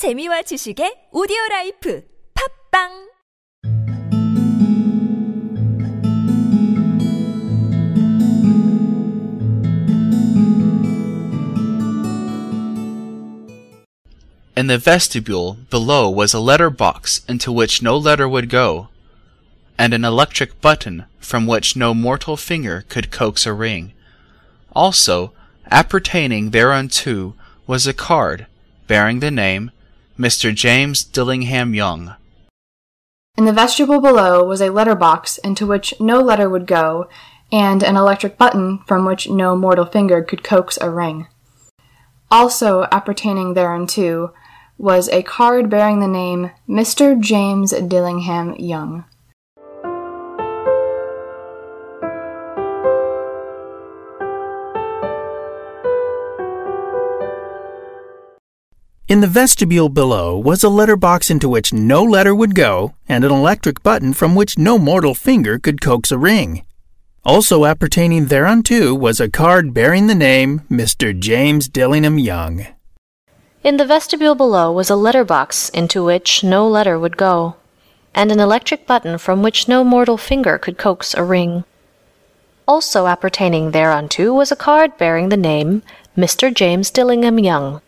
재미와 지식의 오디오 라이프 팝빵 In the vestibule below was a letter box into which no letter would go, and an electric button from which no mortal finger could coax a ring. Also, appertaining thereunto was a card bearing the name Mr. James Dillingham Young. In the vestibule below was a letter box into which no letter would go, and an electric button from which no mortal finger could coax a ring. Also appertaining thereunto was a card bearing the name Mr. James Dillingham Young. In the vestibule below was a letter box into which no letter would go, and an electric button from which no mortal finger could coax a ring. Also appertaining thereunto was a card bearing the name Mr. James Dillingham Young. In the vestibule below was a letter box into which no letter would go, and an electric button from which no mortal finger could coax a ring. Also appertaining thereunto was a card bearing the name Mr. James Dillingham Young.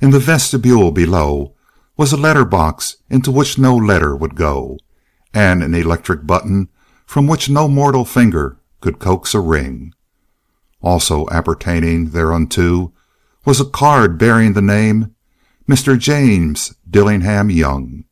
In the vestibule below was a letter box into which no letter would go, and an electric button from which no mortal finger could coax a ring. Also appertaining thereunto was a card bearing the name Mr. James Dillingham Young.